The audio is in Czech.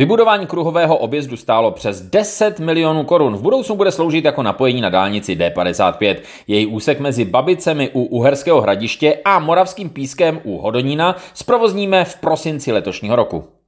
Vybudování kruhového objezdu stálo přes 10 milionů korun. V budoucnu bude sloužit jako napojení na dálnici D55. Její úsek mezi Babicemi u Uherského hradiště a Moravským pískem u Hodonína zprovozníme v prosinci letošního roku.